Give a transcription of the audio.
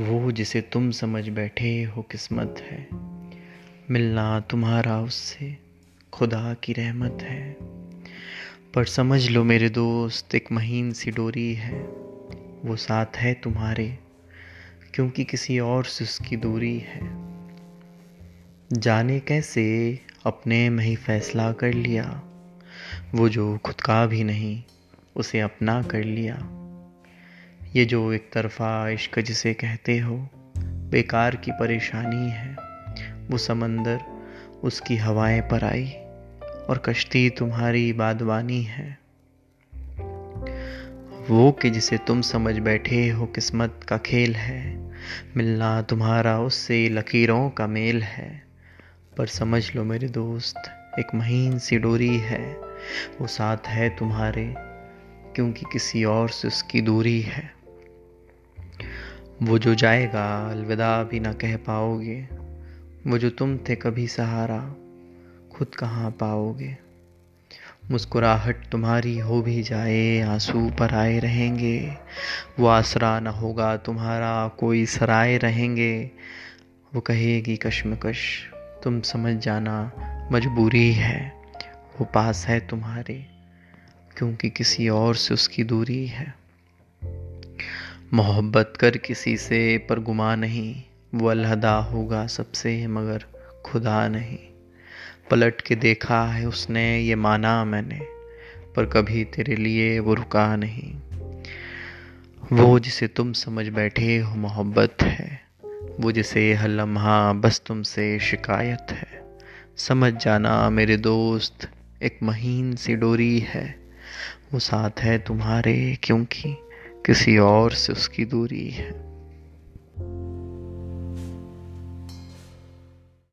वो जिसे तुम समझ बैठे हो किस्मत है। मिलना तुम्हारा उससे खुदा की रहमत है। पर समझ लो मेरे दोस्त, एक महीन सी डोरी है। वो साथ है तुम्हारे, क्योंकि किसी और से उसकी दूरी है। जाने कैसे अपने में ही फैसला कर लिया। वो जो खुद का भी नहीं, उसे अपना कर लिया। ये जो एक तरफा इश्क जिसे कहते हो, बेकार की परेशानी है। वो समंदर उसकी हवाएँ पर आई और कश्ती तुम्हारी बादवानी है। वो कि जिसे तुम समझ बैठे हो किस्मत का खेल है, मिलना तुम्हारा उससे लकीरों का मेल है। पर समझ लो मेरे दोस्त, एक महीन सी डोरी है। वो साथ है तुम्हारे, क्योंकि किसी और से उसकी दूरी है। वो जो जाएगा, अलविदा भी ना कह पाओगे। वो जो तुम थे कभी सहारा, खुद कहाँ पाओगे? मुस्कुराहट तुम्हारी हो भी जाए, आँसू पर आए रहेंगे। वो आसरा न होगा, तुम्हारा कोई सराय रहेंगे। वो कहेगी, कश्मकश, तुम समझ जाना मजबूरी है। वो पास है तुम्हारे, क्योंकि किसी और से उसकी दूरी है। मोहब्बत कर किसी से पर गुमा नहीं। वो अलहदा होगा सबसे, मगर खुदा नहीं। पलट के देखा है उसने, ये माना मैंने, पर कभी तेरे लिए वो रुका नहीं। वो जिसे तुम समझ बैठे हो मोहब्बत है, वो जिसे हर लम्हा बस तुमसे शिकायत है। समझ जाना मेरे दोस्त, एक महीन सी डोरी है। वो साथ है तुम्हारे, क्योंकि किसी और से उसकी दूरी है